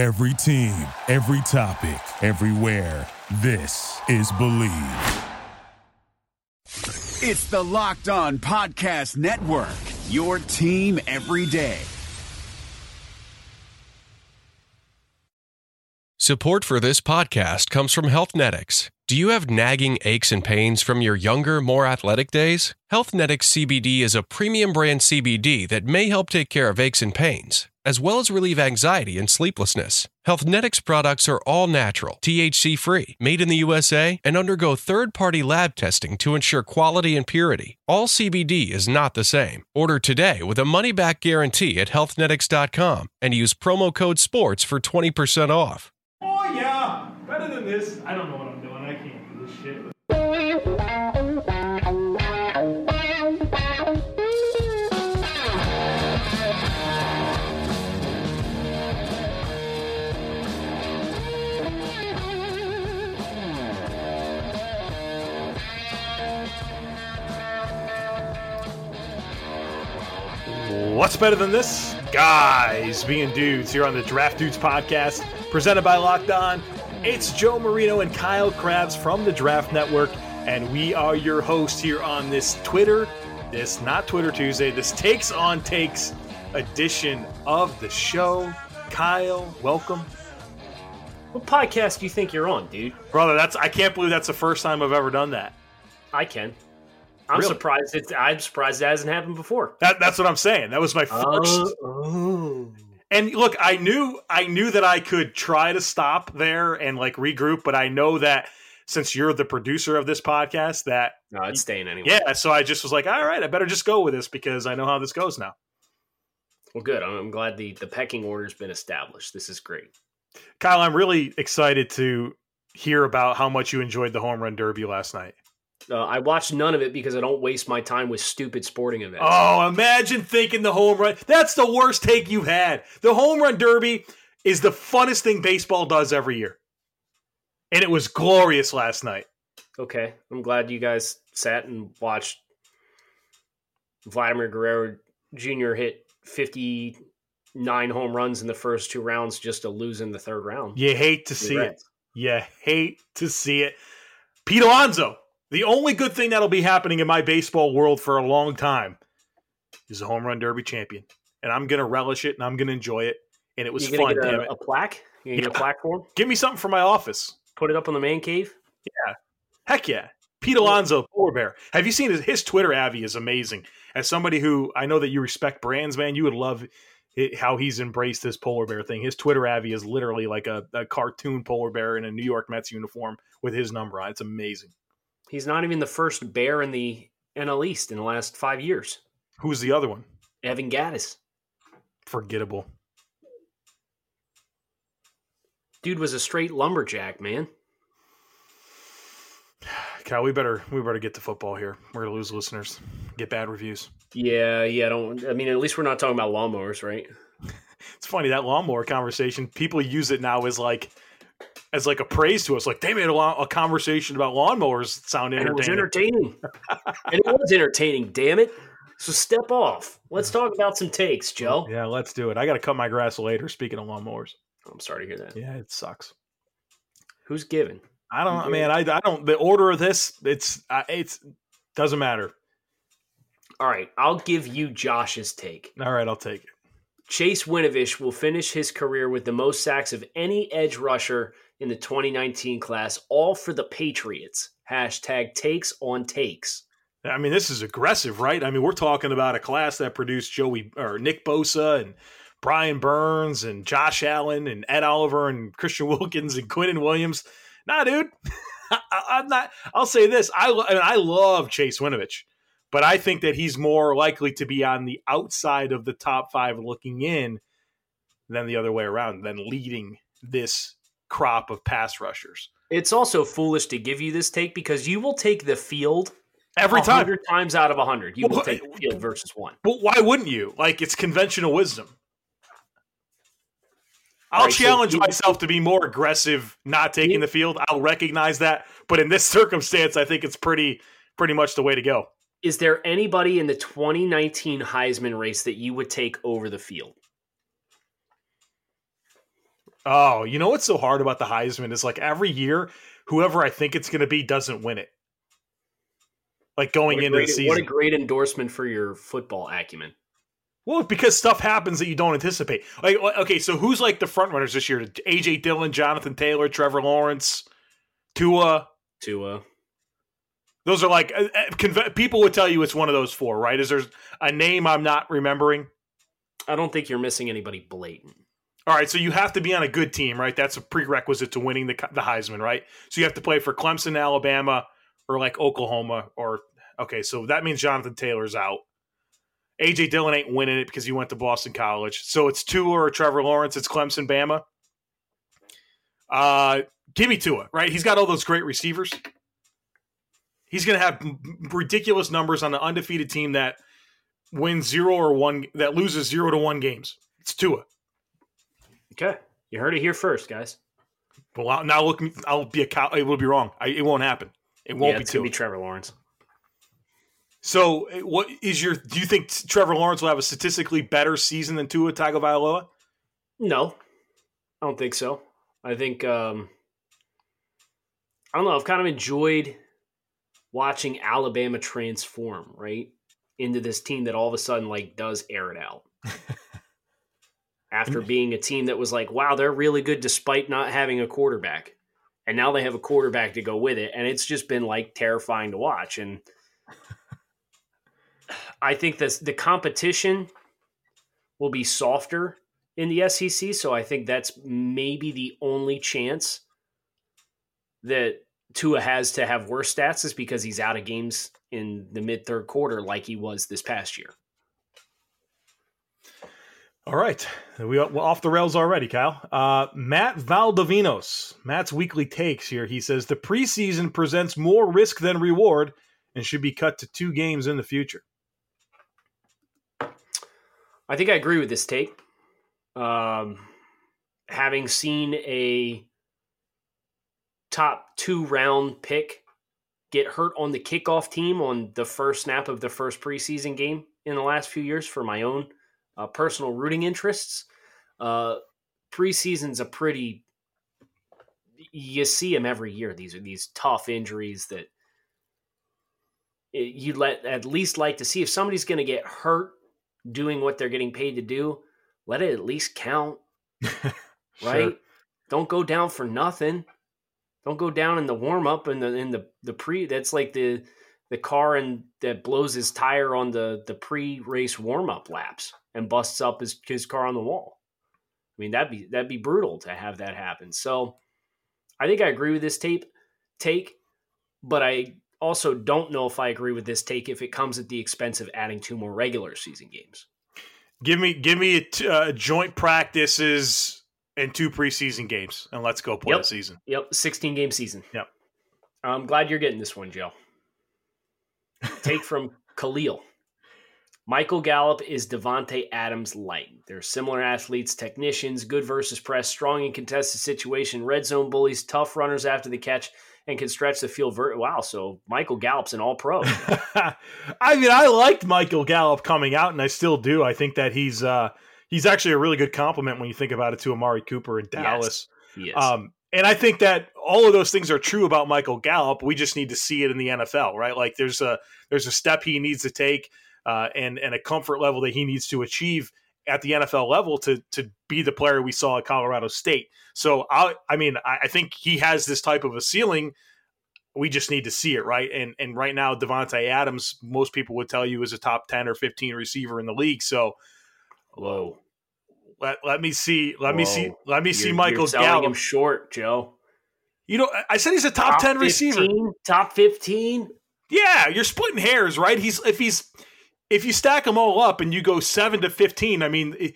Every team, every topic, everywhere. This is Believe. It's the Locked On Podcast Network, your team every day. Support for this podcast comes from Healthnetics. Do you have nagging aches and pains from your younger, more athletic days? Healthnetics CBD is a premium brand CBD that may help take care of aches and pains, as well as relieve anxiety and sleeplessness. Healthnetics products are all natural, THC free, made in the USA, and undergo third party lab testing to ensure quality and purity. All CBD is not the same. Order today with a money back guarantee at healthnetics.com and use promo code SPORTS for 20% off. Oh yeah, better than this. I don't know what What's better than this? Guys being dudes here on the Draft Dudes podcast, presented by Locked On. It's Joe Marino and Kyle Crabbs from the Draft Network, and we are your hosts here on this Twitter, this not Twitter Tuesday, this Takes on Takes edition of the show. Kyle, welcome. What podcast do you think you're on, dude? Brother, that's I can't believe that's the first time I've ever done that. I can. I'm Really? surprised. It's, I'm surprised it hasn't happened before. That that's what I'm saying. That was my uh, first oh. And look, I knew I knew that I could try to stop there and like regroup, but I know that since you're the producer of this podcast, that No, it's staying anyway. yeah, so I just was like, all right, I better just go with this because I know how this goes now. Well, good. I'm, glad the, the pecking order's been established. This is great. Kyle, I'm really excited to hear about how much you enjoyed the home run derby last night. Uh, I watched none of it because I don't waste my time with stupid sporting events. Oh, imagine thinking the home run. That's the worst take you've had. The home run derby is the funnest thing baseball does every year. And it was glorious last night. Okay. I'm glad you guys sat and watched Vladimir Guerrero Jr. hit 59 home runs in the first two rounds just to lose in the third round. You hate to see it. Regrets. You hate to see it. Pete Alonso, the only good thing that'll be happening in my baseball world for a long time is a home run derby champion. And I'm going to relish it and I'm going to enjoy it. And it was fun, get a, it. a plaque? You gonna get a Yeah. plaque for him? Give me something for my office. Put it up on the man cave? Yeah, heck yeah. Pete Alonso, polar bear. Have you seen his, his Twitter, Avi, is amazing. As somebody who I know that you respect brands, man, you would love it, how he's embraced this polar bear thing. His Twitter, Avi, is literally like a, a cartoon polar bear in a New York Mets uniform with his number on. it. It's amazing. He's not even the first bear in the NL East in the last five years. Who's the other one? Evan Gattis. Forgettable. Dude was a straight lumberjack, man. Cal, we better we better get to football here. We're gonna lose listeners. Get bad reviews. Yeah, yeah. I don't. I mean, at least we're not talking about lawnmowers, right? It's funny that lawnmower conversation. People use it now as like as like a praise to us. Like they made a, lawn, a conversation about lawnmowers sound And it was entertaining. entertaining. and it was entertaining. Damn it! So step off. Let's talk about some takes, Joe. Yeah, let's do it. I got to cut my grass later. Speaking of lawnmowers, I'm sorry to hear that. yeah, it sucks. Who's giving? I don't, You man. I, I don't. The order of this, it's uh, it's doesn't matter. All right, I'll give you Josh's take. All right, I'll take it. Chase Winovich will finish his career with the most sacks of any edge rusher in the 2019 class, all for the Patriots. Hashtag takes on takes. I mean, this is aggressive, right? I mean, we're talking about a class that produced Joey or Nick Bosa and Brian Burns and Josh Allen and Ed Oliver and Christian Wilkins and Quinnen Williams. Nah, dude, I, I'm not. I'll say this: I I, mean, I love Chase Winovich, but I think that he's more likely to be on the outside of the top five looking in than the other way around, than leading this crop of pass rushers It's also foolish to give you this take because you will take the field every time. 100 times out of 100. You will take the field versus one. But why wouldn't you? Like it's conventional wisdom. I'll Right, so challenge you- myself to be more aggressive, not taking the field. I'll recognize that, but in this circumstance, I think it's pretty pretty much the way to go. Is there anybody in the 2019 Heisman race that you would take over the field? Oh, you know what's so hard about the Heisman is like every year, whoever I think it's going to be doesn't win it. Like going a into the season. What a great endorsement for your football acumen. Well, because stuff happens that you don't anticipate. Like, okay, so who's like the front runners this year? AJ Dillon, Jonathan Taylor, Trevor Lawrence, Tua. Tua. Those are like uh, uh, people would tell you it's one of those four, right? Is there a name I'm not remembering? I don't think you're missing anybody blatant. All right, so you have to be on a good team, right? That's a prerequisite to winning the the Heisman, right? So you have to play for Clemson, Alabama, or like Oklahoma, or okay, so that means Jonathan Taylor's out. AJ Dillon ain't winning it because he went to Boston College. So it's Tua or Trevor Lawrence. It's Clemson, Bama. Uh, give me Tua, right? He's got all those great receivers. He's going to have ridiculous numbers on the undefeated team that wins zero or one, that loses zero to one games. It's Tua. Okay. You heard it here first, guys. Well, I'll- now look, I'll be a cow. It will be wrong. I, it won't happen. It won't yeah, be it's gonna be Trevor Lawrence. so, uh, what is your? Do you think Trevor Lawrence will have a statistically better season than Tua Tagovailoa? No, I don't think so. I think um, I don't know. I've kind of enjoyed watching Alabama transform right into this team that all of a sudden like does air it out. After mm. being a team that was like, wow, they're really good despite not having a quarterback. And now they have a quarterback to go with it. And it's just been like terrifying to watch. And I think this the competition will be softer in the SEC. So I think that's maybe the only chance that Tua has to have worse stats is because he's out of games in the mid third quarter like he was this past year. All right, we we're off the rails already, Kyle. Uh, Matt Valdovinos, Matt's weekly takes here. He says the preseason presents more risk than reward and should be cut to two games in the future. I think I agree with this take. Um, having seen a top two round pick get hurt on the kickoff team on the first snap of the first preseason game in the last few years for my own uh, personal rooting interests, uh, preseason's a pretty. You see them every year. These are these tough injuries that you'd let at least like to see if somebody's going to get hurt doing what they're getting paid to do, let it at least count, right? Don't go down for nothing. Don't go down in the warm up and the in the the pre. That's like the the car and that blows his tire on the the pre race warm up laps and busts up his his car on the wall. I mean that'd be that'd be brutal to have that happen. So I think I agree with this tape take, but I also don't know if I agree with this take if it comes at the expense of adding two more regular season games. Give me, give me a t- uh, joint practices and two preseason games, and let's go play Yep. the season. Yep, 16 game season. Yep. I'm glad you're getting this one, Joe. Take from Khalil. Michael Gallup is Davante Adams light. They're similar athletes, technicians, good versus press, strong in contested situation, red zone bullies, tough runners after the catch, and can stretch the field. Ver- wow, so Michael Gallup's an all pro. I mean, I liked Michael Gallup coming out, and I still do. I think that he's uh, he's actually a really good compliment when you think about it to Amari Cooper in Dallas. He is. Um, and I think that all of those things are true about Michael Gallup. We just need to see it in the NFL, right? Like there's a there's a step he needs to take, uh, and and a comfort level that he needs to achieve at the NFL level to to be the player we saw at Colorado State. So I I mean I, I think he has this type of a ceiling. We just need to see it, right? And and right now Davante Adams, most people would tell you is a top ten or fifteen receiver in the league. So Whoa. let, let me see let me see let me see You're- Michael you're selling Gallup. him short, Joe. You know, I- said he's a top, ten receiver. Top 15? Yeah, you're splitting hairs, right? He's if he's if you stack them all up and you go seven to fifteen, I mean it-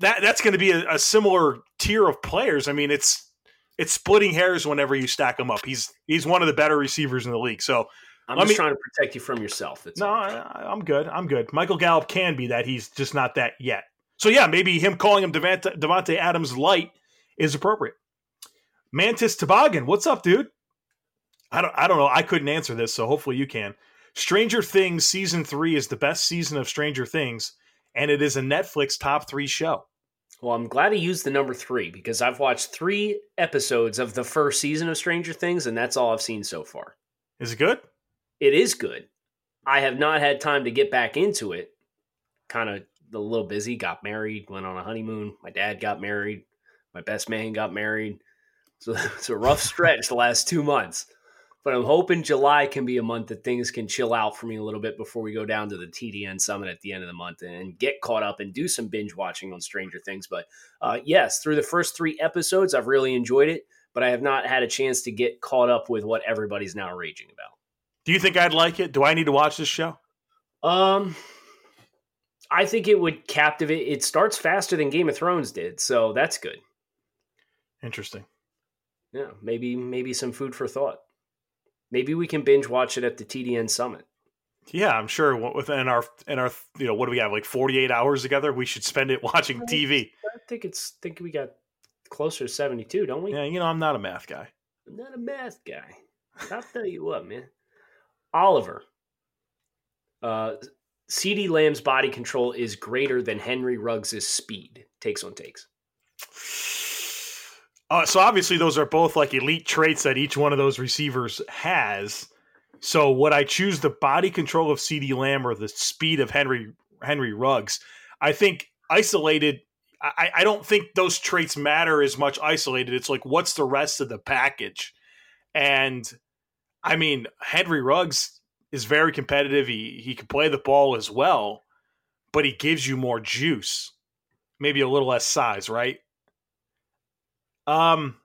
that that's going to be a, a similar tier of players. I mean, it's it's splitting hairs whenever you stack them up. He's he's one of the better receivers in the league. So I'm just me- trying to protect you from yourself. That's no. I, I'm good. I'm good. Michael Gallup can be that. He's just not that yet. So yeah, maybe him calling him Devante, Davante Adams light is appropriate. Mantis Toboggan, what's up, dude? I don't I don't know. I couldn't answer this, so hopefully you can. Stranger Things season three is the best season of Stranger Things, and it is a Netflix top three show. Well, I'm glad he used the number three because I've watched three episodes of the first season of Stranger Things, and that's all I've seen so far. Is it good? It is good. I have not had time to get back into it. Kind of a little busy. Got married, went on a honeymoon. My dad got married. My best man got married. So it's a rough stretch the last two months. But I'm hoping July can be a month that things can chill out for me a little bit before we go down to the TDN summit at the end of the month and get caught up and do some binge watching on Stranger Things. But uh, yes, through the first three episodes, I've really enjoyed it, but I have not had a chance to get caught up with what everybody's now raging about. Do you think I'd like it? Do I need to watch this show? Um, I think it would captivate. It starts faster than Game of Thrones did, so that's good. Interesting. Yeah, maybe maybe some food for thought. Maybe we can binge watch it at the TDN Summit. Yeah, I'm sure within our in our you know what do we have like 48 hours together? We should spend it watching TV. I think it's think we got closer to 72, don't we? Yeah, you know I'm not a math guy. I'm not a math guy. I'll tell you what, man. Oliver. Uh, CeeDee Lamb's body control is greater than Henry Ruggs' speed. Takes on takes. Uh, so obviously, those are both like elite traits that each one of those receivers has. So would I choose the body control of CeeDee Lamb or the speed of Henry Henry Ruggs? I think isolated. I, I don't think those traits matter as much isolated. It's like what's the rest of the package? And I mean, Henry Ruggs is very competitive. He he can play the ball as well, but he gives you more juice, maybe a little less size, right? Um,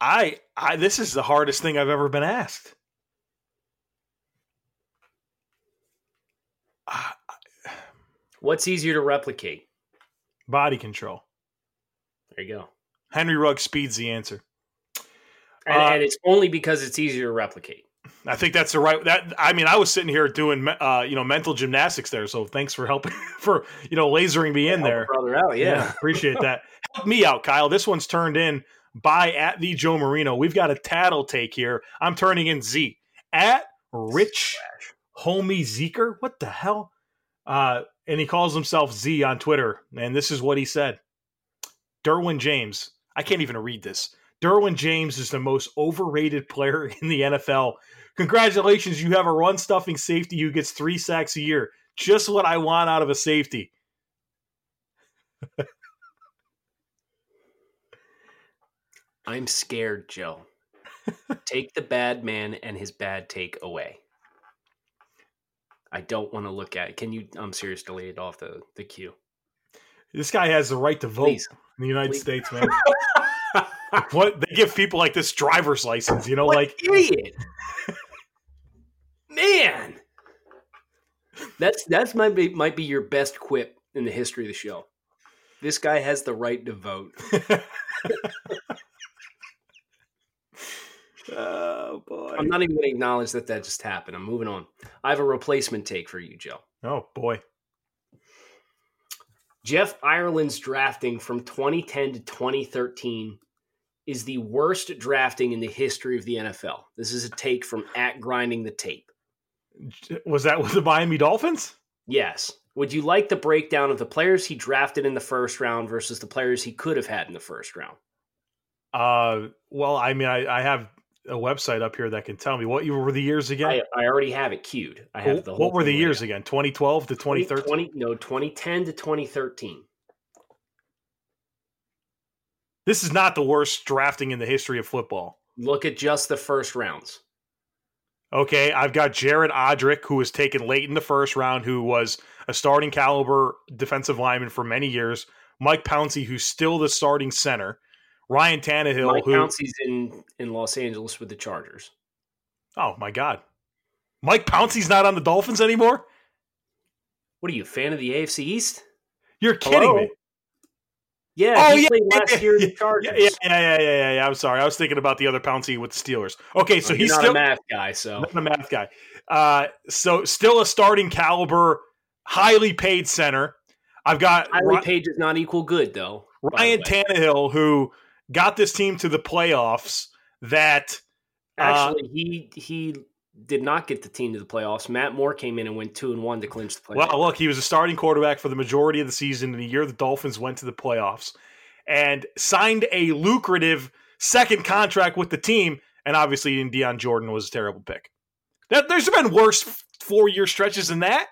I, I, this is the hardest thing I've ever been asked. What's easier to replicate? Body control. There you go. Henry Rugg speed's the answer. And, uh, and, it's only because it's easier to replicate. I think that's the right. That I mean, I was sitting here doing uh, you know mental gymnastics there. So thanks for helping for you know lasering me in there, brother. Out, yeah, yeah appreciate that. Help me out, Kyle. This one's turned in by at the Joe Marino. We've got a tattle take here. I'm turning in Z at Rich Homie Zeker. What the hell? Uh, and he calls himself Z on Twitter. And this is what he said: Derwin James. I can't even read this. Derwin James is the most overrated player in the NFL. Congratulations, you have a run stuffing safety who gets three sacks a year. Just what I want out of a safety. I'm scared, Joe. take the bad man and his bad take away. I don't want to look at it. Can you? I'm serious. Delete it off the the queue. This guy has the right to vote Please. in the United Please. States, man. what they give people like this driver's license, you know, what like idiot. Man, that's that's might be might be your best quip in the history of the show. This guy has the right to vote. oh boy! I'm not even going to acknowledge that that just happened. I'm moving on. I have a replacement take for you, Joe. Oh boy! Jeff Ireland's drafting from 2010 to 2013 is the worst drafting in the history of the NFL. This is a take from at grinding the tape. Was that with the Miami Dolphins? Yes. Would you like the breakdown of the players he drafted in the first round versus the players he could have had in the first round? Uh, well, I mean, I, I have a website up here that can tell me what were the years again. I, I already have it queued. I have the. What were the years again? 2012 to 2013. no, 2010 to 2013. This is not the worst drafting in the history of football. Look at just the first rounds. Okay, I've got Jared Odrick, who was taken late in the first round, who was a starting caliber defensive lineman for many years. Mike Pouncey, who's still the starting center. Ryan Tannehill, Mike who Pouncey's in in Los Angeles with the Chargers. Oh my God, Mike Pouncey's not on the Dolphins anymore. What are you, fan of the AFC East? You're kidding Hello? me. Yeah, oh, yeah, last year yeah, yeah, yeah, yeah, yeah, yeah, I'm sorry. I was thinking about the other Pouncey with the Steelers. Okay, so he's not still a math guy, so not a math guy. Uh, so still a starting caliber, highly paid center. I've got highly paid does not equal good though. Ryan Tannehill, who got this team to the playoffs. That uh, actually uh, he he did not get the team to the playoffs. Matt Moore came in and went two and one to clinch the playoffs. Well, look, he was a starting quarterback for the majority of the season in the year the Dolphins went to the playoffs and signed a lucrative second contract with the team. And obviously, in Dion Jordan was a terrible pick. That there's been worse four year stretches than that.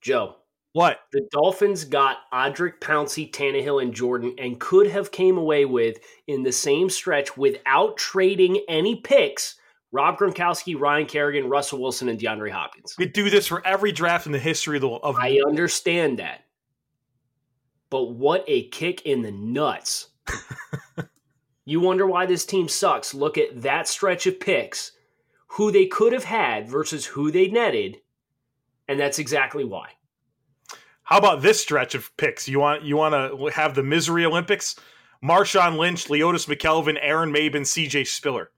Joe, What? the Dolphins got Odrick Pouncey, Tannehill, and Jordan, and could have came away with in the same stretch without trading any picks. Rob Gronkowski, Ryan Kerrigan, Russell Wilson, and DeAndre Hopkins. We do this for every draft in the history of the of I understand that. But what a kick in the nuts. you wonder why this team sucks. Look at that stretch of picks, who they could have had versus who they netted, and that's exactly why. How about this stretch of picks? You want you want to have the misery Olympics? Marshawn Lynch, Leotis McKelvin, Aaron Maybin, C.J. Spiller.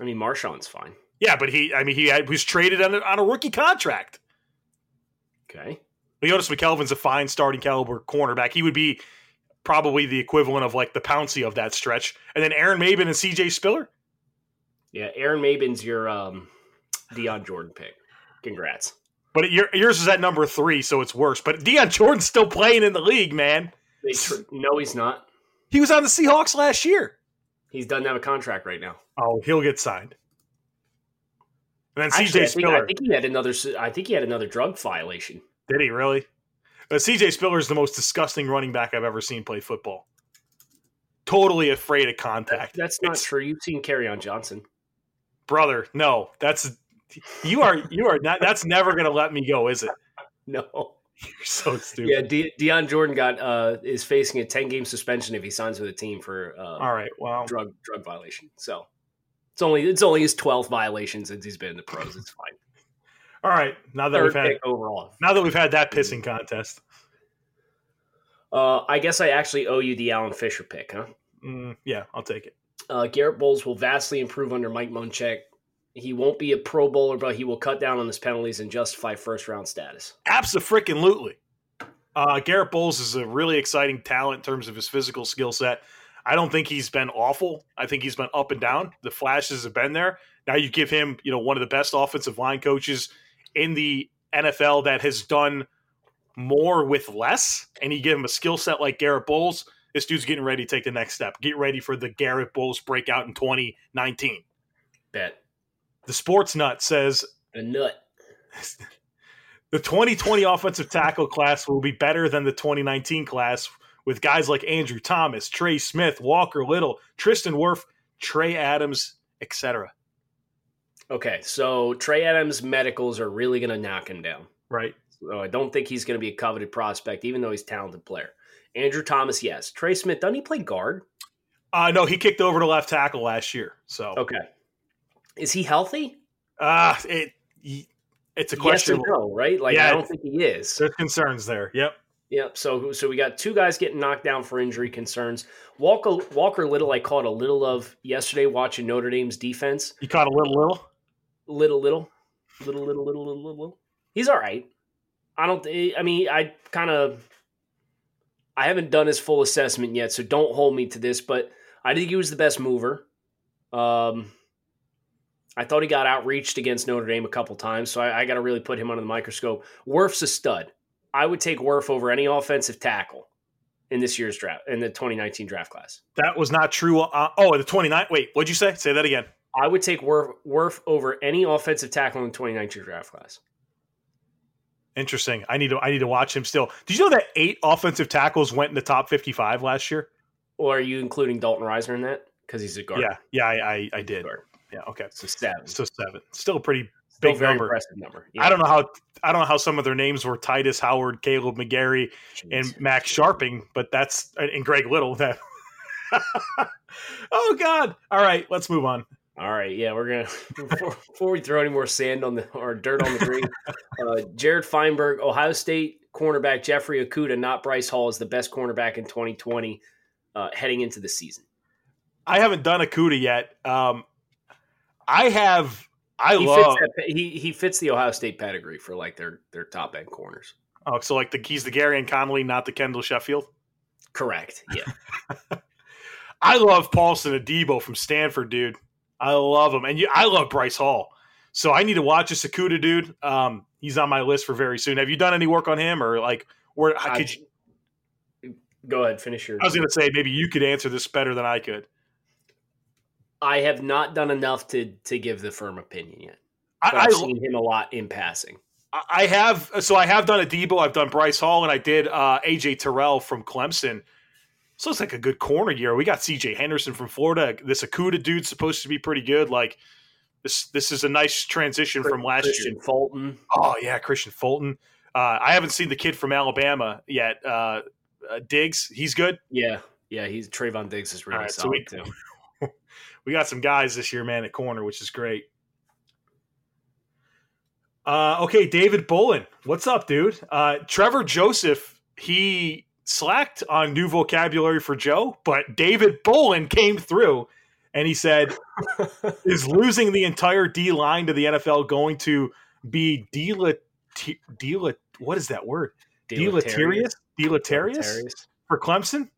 I mean, Marshawn's fine. Yeah, but he I mean he had, was traded on a, on a rookie contract. Okay. Leotis McKelvin's a fine starting caliber cornerback. He would be probably the equivalent of like the Pouncey of that stretch. And then Aaron Maybin and C.J. Spiller. Yeah, Aaron Maybin's your um, Dion Jordan pick. Congrats. But your, yours is at number three, so it's worse. But Dion Jordan's still playing in the league, man. Tr- no, he's not. He was on the Seahawks last year. He doesn't have a contract right now. Oh, he'll get signed. And then Actually, C.J. I think, Spiller. I think he had another. I think he had another drug violation. Did he really? Uh, CJ Spiller is the most disgusting running back I've ever seen play football. Totally afraid of contact. That's not It's- true. You've seen Carry on Johnson. brother. No, that's you are you are not. That's never going to let me go, is it? No. You're so stupid. Yeah, De- Dion Jordan got uh, is facing a ten game suspension if he signs with a team for uh, All right. Well, drug drug violation. So it's only it's only his twelfth violation since he's been in the pros. It's fine. all right. Now that Third we've had overall. now that we've had that pissing contest, Uh, I guess I actually owe you the Alan Fisher pick, huh? mm, yeah, I'll take it. Uh, Garett Bolles will vastly improve under Mike Munchak. He won't be a Pro Bowler, but he will cut down on his penalties and justify first round status. Absolutely. Uh, Garett Bolles is a really exciting talent in terms of his physical skill set. I don't think he's been awful. I think he's been up and down. The flashes have been there. Now you give him, you know, one of the best offensive line coaches in the NFL that has done more with less, and you give him a skill set like Garett Bolles. This dude's getting ready to take the next step. Get ready for the Garett Bolles breakout in 2019. Bet. The Sports Nut says the nut. the 2020 offensive tackle class will be better than the 2019 class with guys like Andrew Thomas, Trey Smith, Walker Little, Tristan Wirf, Trey Adams, etc. Okay, so Trey Adams' medicals are really going to knock him down. Right? So I don't think he's going to be a coveted prospect, even though he's a talented player. Andrew Thomas, yes. Trey Smith, doesn't he play guard? Uh, no, he kicked over to left tackle last year. So, Okay. Is he healthy? uh, it it's a Yes question. or no, right? Like Yeah. I don't think he is. There's concerns there. Yep. Yep. So so we got two guys getting knocked down for injury concerns. Walker Walker Little, I caught a little of yesterday watching Notre Dame's defense. You caught a little little. Little little, little little little little little. He's all right. I don't. I mean, I kind of. I haven't done his full assessment yet, so don't hold me to this. But I think he was the best mover. Um, I thought he got outreached against Notre Dame a couple times, so I, I got to really put him under the microscope. Worf's a stud. I would take Worf over any offensive tackle in this year's draft, in the 2019 draft class. That was not true. Uh, oh, the 29. Wait, what'd you say? Say that again. I would take Worf, Worf over any offensive tackle in the 2019 draft class. Interesting. I need to I need to watch him still. Did you know that eight offensive tackles went in the top 55 last year? Or are you including Dalton Risner in that? Because he's a guard. Yeah, yeah, I, I, I did. Guard. Yeah, okay. So seven. So seven. Still a pretty Still big very number. impressive number. I don't know how I don't know how some of their names were Tytus Howard, Kaleb McGary, and Max Scharping, but that's and Greg Little. That. oh God! All right, let's move on. All right, yeah, we're gonna before, before we throw any more sand on the or dirt on the green. uh, Jared Feinberg, Ohio State cornerback Jeffrey Okudah, not Bryce Hall, is the best cornerback in 2020 uh, heading into the season. I haven't done Okudah yet. Um, I have. I He love. fits, that, he, he fits the Ohio State pedigree for like their their top end corners. Oh, so like the he's the Gareon Conley, not the Kendall Sheffield. Correct. Yeah. I love Paulson Adebo from Stanford, dude. I love him, and you, I love Bryce Hall. So I need to watch a Okudah dude. Um, he's on my list for very soon. Have you done any work on him, or like, where I- could you? Go ahead, finish your. I was going to say maybe you could answer this better than I could. I have not done enough to to give the firm opinion yet. But I, I've seen him a lot in passing. I have so I have done Adebo, I've done Bryce Hall, and I did uh, AJ Terrell from Clemson. So it's like a good corner year. We got CJ Henderson from Florida. This Okudah dude's supposed to be pretty good. Like this, this is a nice transition from last year. Christian year. Fulton. Oh yeah, Kristian Fulton. Uh, I haven't seen the kid from Alabama yet. Uh, uh, Diggs, he's good. Yeah, yeah. He's Trevon Diggs is really All right, so solid we- too. We got some guys this year, man, at corner, which is great. Uh, okay, David Bolin, what's up, dude? Uh, Trevor Joseph, he slacked on new vocabulary for Joe, but David Bolin came through and he said, "Is losing the entire D line to the NFL going to be delat what is that word? Deleterious, deleterious Deleterious. for Clemson?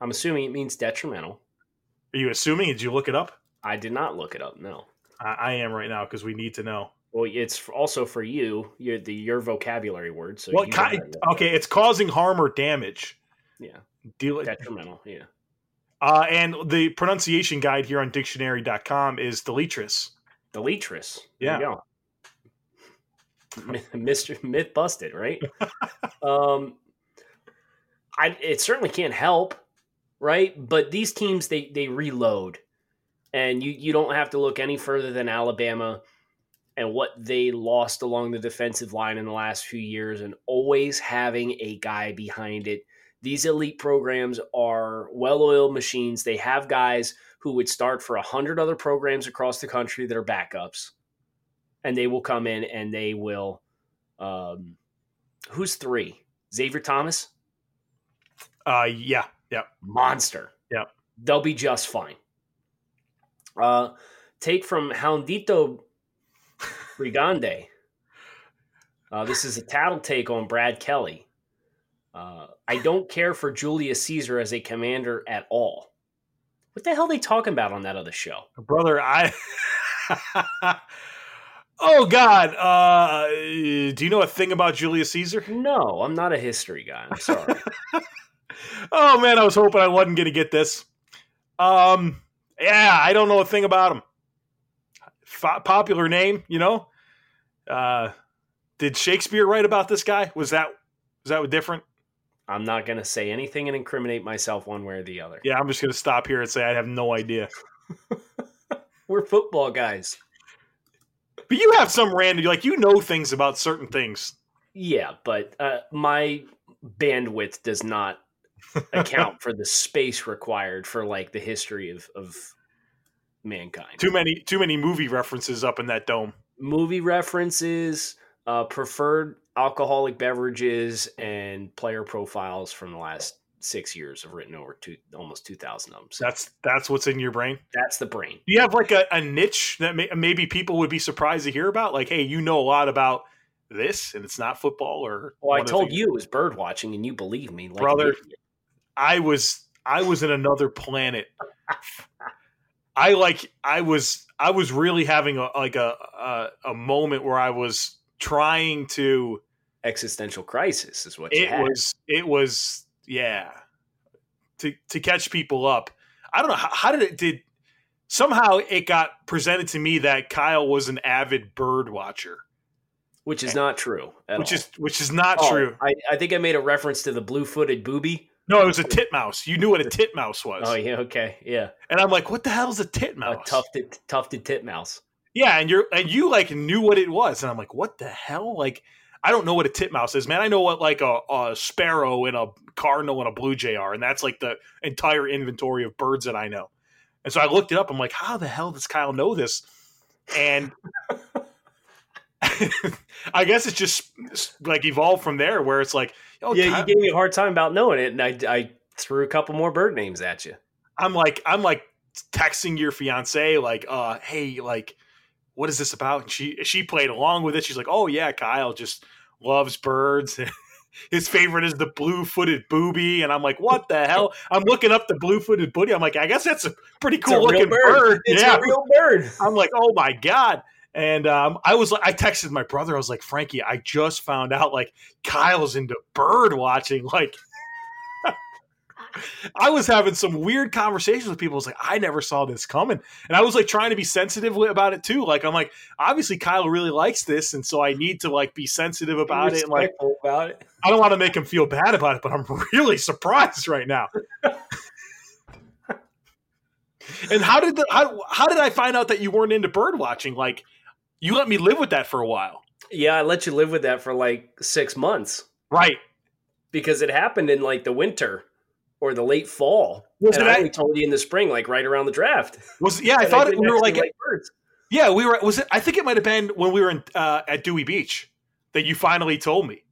I'm assuming it means detrimental. Are you assuming? Did you look it up? I did not look it up. No. I, I am right now because we need to know. Well, it's also for you. Your the your vocabulary word. So Well, you ki- gotta know. okay, it's causing harm or damage. Yeah. Deal Detrimental. Yeah. uh, and the pronunciation guide here on dictionary.com is deletris. Deletris. Yeah. There you go. Mr. Myth busted, right? um, I it certainly can't help, right? But these teams they they reload, and you you don't have to look any further than Alabama and what they lost along the defensive line in the last few years, and always having a guy behind it. These elite programs are well-oiled machines. They have guys who would start for a hundred other programs across the country that are backups, and they will come in and they will. Um, who's three? Xavier Thomas, Uh, yeah, yeah. monster. Yep. they'll be just fine. Uh, take from Houndito Brigande. Uh, this is a tattle take on Brad Kelly. Uh, I don't care for Julius Caesar as a commander at all. What the hell are they talking about on that other show? Brother, I. oh, God. Uh, do you know a thing about Julius Caesar? No, I'm not a history guy. I'm sorry. Oh, man, I was hoping I wasn't going to get this. Um, yeah, I don't know a thing about him. F- popular name, you know? Uh, did Shakespeare write about this guy? Was that was that different? I'm not going to say anything and incriminate myself one way or the other. Yeah, I'm just gonna stop here and say I have no idea. We're football guys. But you have some random, like you know things about certain things. Yeah, but uh, my bandwidth does not account for the space required for like the history of, of mankind. Too many, too many movie references up in that dome. Movie references, uh, preferred alcoholic beverages, and player profiles from the last six years have written over two, almost 2,000 of them. So That's that's what's in your brain. that's the brain. Do you have like a, a niche that may, maybe people would be surprised to hear about? Like, hey, you know a lot about this, and it's not football or. Well, I one of the told you it was bird watching, and you believe me. Like Brother. I was I was in another planet. I like I was I was really having a like a a, a moment where I was trying to existential crisis is what you it had. was it was yeah to to catch people up. I don't know how, how did it did somehow it got presented to me that Kyle was an avid bird watcher, which is eh, not true. Which all. is which is not Oh, true. I, I think I made a reference to the blue-footed booby. No, it was a titmouse. You knew what a titmouse was, Oh yeah, okay, yeah, and I'm like, what the hell is a titmouse? a tufted tufted titmouse. Yeah, and you're and you like knew what it was, and I'm like, what the hell? Like, I don't know what a titmouse is, man. I know what like a, a sparrow and a cardinal and a blue jay are, and that's like the entire inventory of birds that I know. And so I looked it up. I'm like, how the hell does Kyle know this? And I guess it's just like evolved from there, where it's like, oh yeah, Kyle- you gave me a hard time about knowing it, and I, I threw a couple more bird names at you. I'm like, I'm like texting your fiance, like, uh, hey, like, what is this about? And she she played along with it. She's like, oh yeah, Kyle just loves birds. his favorite is the blue-footed booby, and I'm like, what the hell? I'm looking up the blue-footed booty. I'm like, I guess that's a pretty It's a cool looking bird. bird. It's yeah, a real bird. I'm like, oh my god. And um, I was like, I texted my brother. I was like, Frankie, I just found out like Kyle's into bird watching. Like, I was having some weird conversations with people. I was like, I never saw this coming, and I was like trying to be sensitive about it too. Like, I'm like, obviously Kyle really likes this, and so I need to like be sensitive about it. And like, about it. I don't want to make him feel bad about it, but I'm really surprised right now. and how did the, how, how did I find out that you weren't into bird watching? Like, you let me live with that for a while, Yeah, I let you live with that for like six months right? because it happened in like the winter or the late fall. Was and it I told you in the spring, like right around the draft. Was yeah? I thought it, didn't we were like, yeah, we were. Was it? I think it might have been when we were in uh, at Dewey Beach that you finally told me.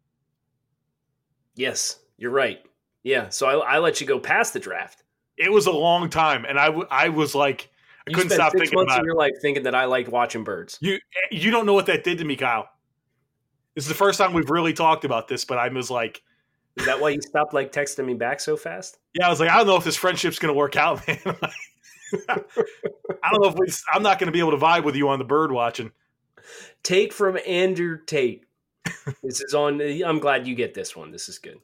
Yes, you're right. Yeah, so I, I let you go past the draft. It was a long time, and I, w- I was like, I You couldn't stop six thinking months about of your life thinking that I liked watching birds. You you don't know what that did to me, Kyle. This is the first time we've really talked about this, but I was like, Is that why you stopped like texting me back so fast? yeah, I was like, I don't know if this friendship's going to work out, man. I don't know if we, I'm not going to be able to vibe with you on the bird watching. Take from Andrew Tate. this is on. I'm glad you get this one. This is good.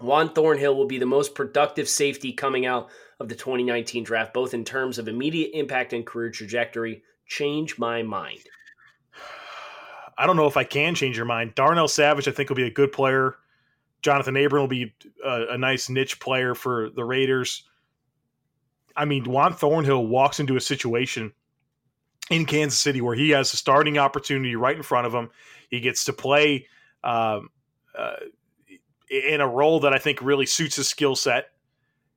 Juan Thornhill will be the most productive safety coming out of the 2019 draft, both in terms of immediate impact and career trajectory. Change my mind. I don't know if I can change your mind. Darnell Savage, I think, will be a good player. Jonathan Abram will be a, a nice niche player for the Raiders. I mean, Juan Thornhill walks into a situation in Kansas City where he has a starting opportunity right in front of him. He gets to play um, uh, in a role that I think really suits his skill set,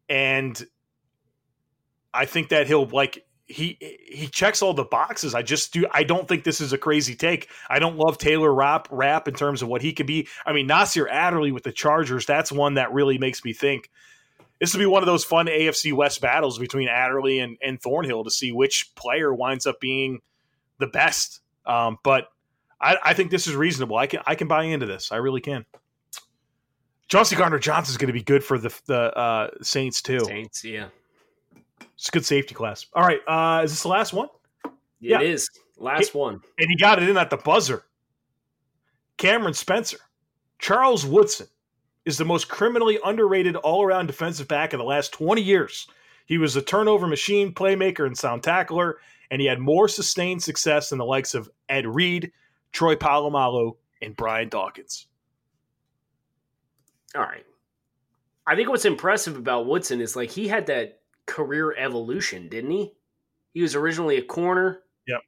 and I think that he'll like he he checks all the boxes. I just do. I don't think this is a crazy take. I don't love Taylor Rapp Rapp in terms of what he could be. I mean, Nasir Adderley with the Chargers. That's one that really makes me think. This will be one of those fun AFC West battles between Adderley and, and Thornhill to see which player winds up being the best. Um, but I, I think this is reasonable. I can I can buy into this. I really can. Chauncey Gardner Johnson is going to be good for the the uh, Saints too. Saints, yeah. It's a good safety class. All right, uh, is this the last one? It Yeah. is. Last one. And he got it in at the buzzer. Cameron Spencer, Charles Woodson is the most criminally underrated all-around defensive back of the last 20 years. He was a turnover machine, playmaker, and sound tackler, and he had more sustained success than the likes of Ed Reed, Troy Polamalu, and Brian Dawkins. All right. I think what's impressive about Woodson is like he had that career evolution, didn't he? He was originally a corner. Yep.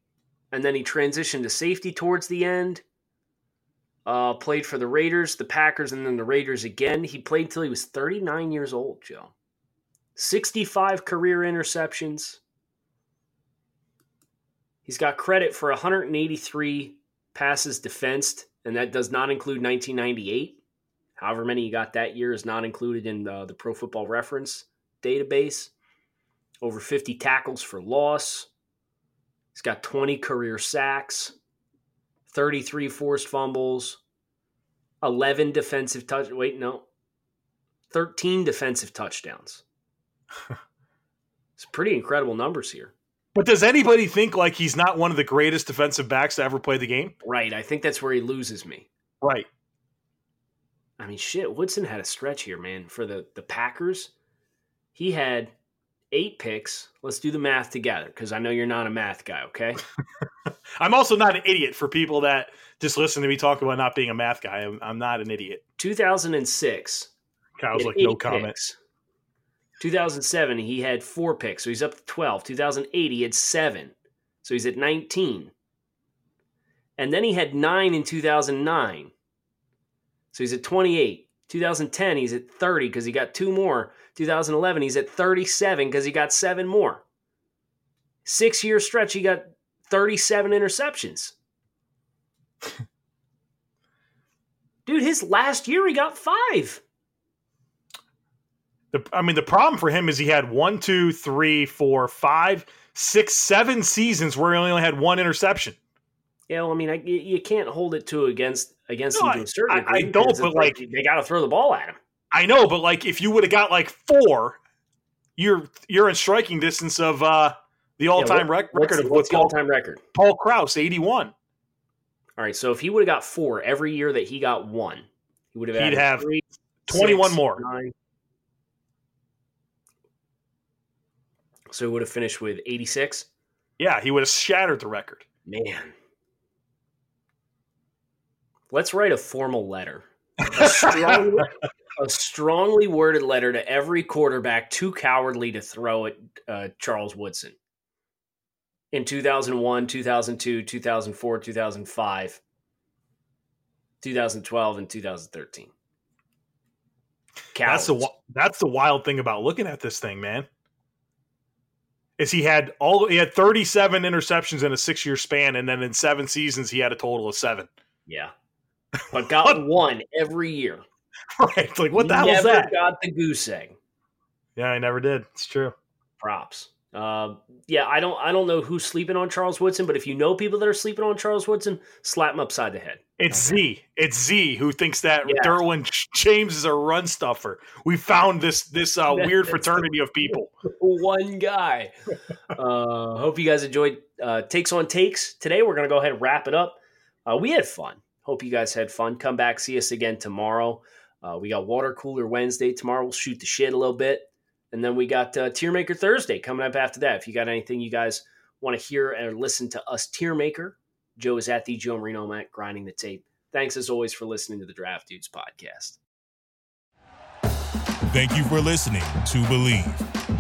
And then he transitioned to safety towards the end. Uh, played for the Raiders, the Packers, and then the Raiders again. He played till he was 39 years old, Joe. 65 career interceptions. He's got credit for 183 passes defensed, and that does not include 1998 however many you got that year is not included in the, the Pro Football Reference database. Over 50 tackles for loss. He's got 20 career sacks, 33 forced fumbles, 11 defensive touch. Wait, no, 13 defensive touchdowns. it's pretty incredible numbers here. But does anybody think like he's not one of the greatest defensive backs to ever play the game? Right. I think that's where he loses me. Right. I mean, shit, Woodson had a stretch here, man. For the, the Packers, he had eight picks. Let's do the math together because I know you're not a math guy, okay? I'm also not an idiot for people that just listen to me talk about not being a math guy. I'm, I'm not an idiot. 2006. Kyle's like, no eight comment. 2007, he had four picks, so he's up to 12. 2008, he had seven, so he's at 19. And then he had nine in 2009, so he's at 28. 2010, he's at 30 because he got two more. 2011, he's at 37 because he got seven more. Six year stretch, he got 37 interceptions. Dude, his last year, he got five. The, I mean, the problem for him is he had one, two, three, four, five, six, seven seasons where he only had one interception. Yeah, well, I mean, I, you you can't hold it to against against No, him to I- a certain I- degree. I don't, but, it's like- they got to throw the ball at him. I know, but like if you would have got like four, you're you're in striking distance of uh the all time Yeah, rec- what's, record of what's the all-time record? Paul Krause, eighty one. All right, so if he would have got four every year that he got one, he would have He'd have 21 more. nine. So he would have finished with 86. Yeah, he would have shattered the record. Man. Let's write a formal letter. A strongly, a strongly worded letter to every quarterback too cowardly to throw at uh, Charles Woodson in 2001, 2002, 2004, 2005, 2012, and 2013. That's the that's the wild thing about looking at this thing, man. Is he had all he had 37 interceptions in a 6-year span and then in 7 seasons he had a total of 7. Yeah. But got one every year. Right. Like what the hell is that? got the goose egg. Yeah, I never did. It's true. Props. Uh, yeah, I don't. I don't know who's sleeping on Charles Woodson, but if you know people that are sleeping on Charles Woodson, slap him upside the head. It's Z. It's Z who thinks that Yeah. Derwin James is a run stuffer. We found this this uh, weird fraternity of people. One guy. uh, hope you guys enjoyed uh, takes on takes today. We're gonna go ahead and wrap it up. Uh, we had fun. Hope you guys had fun. Come back, see us again tomorrow. Uh, we got water cooler Wednesday tomorrow. We'll shoot the shit a little bit, and then we got uh, Tier Maker Thursday coming up after that. If you got anything you guys want to hear or listen to us Tier Maker, Joe is at the Joe Marino Matt grinding the tape. Thanks as always for listening to the Draft Dudes podcast. Thank you for listening to Bleav.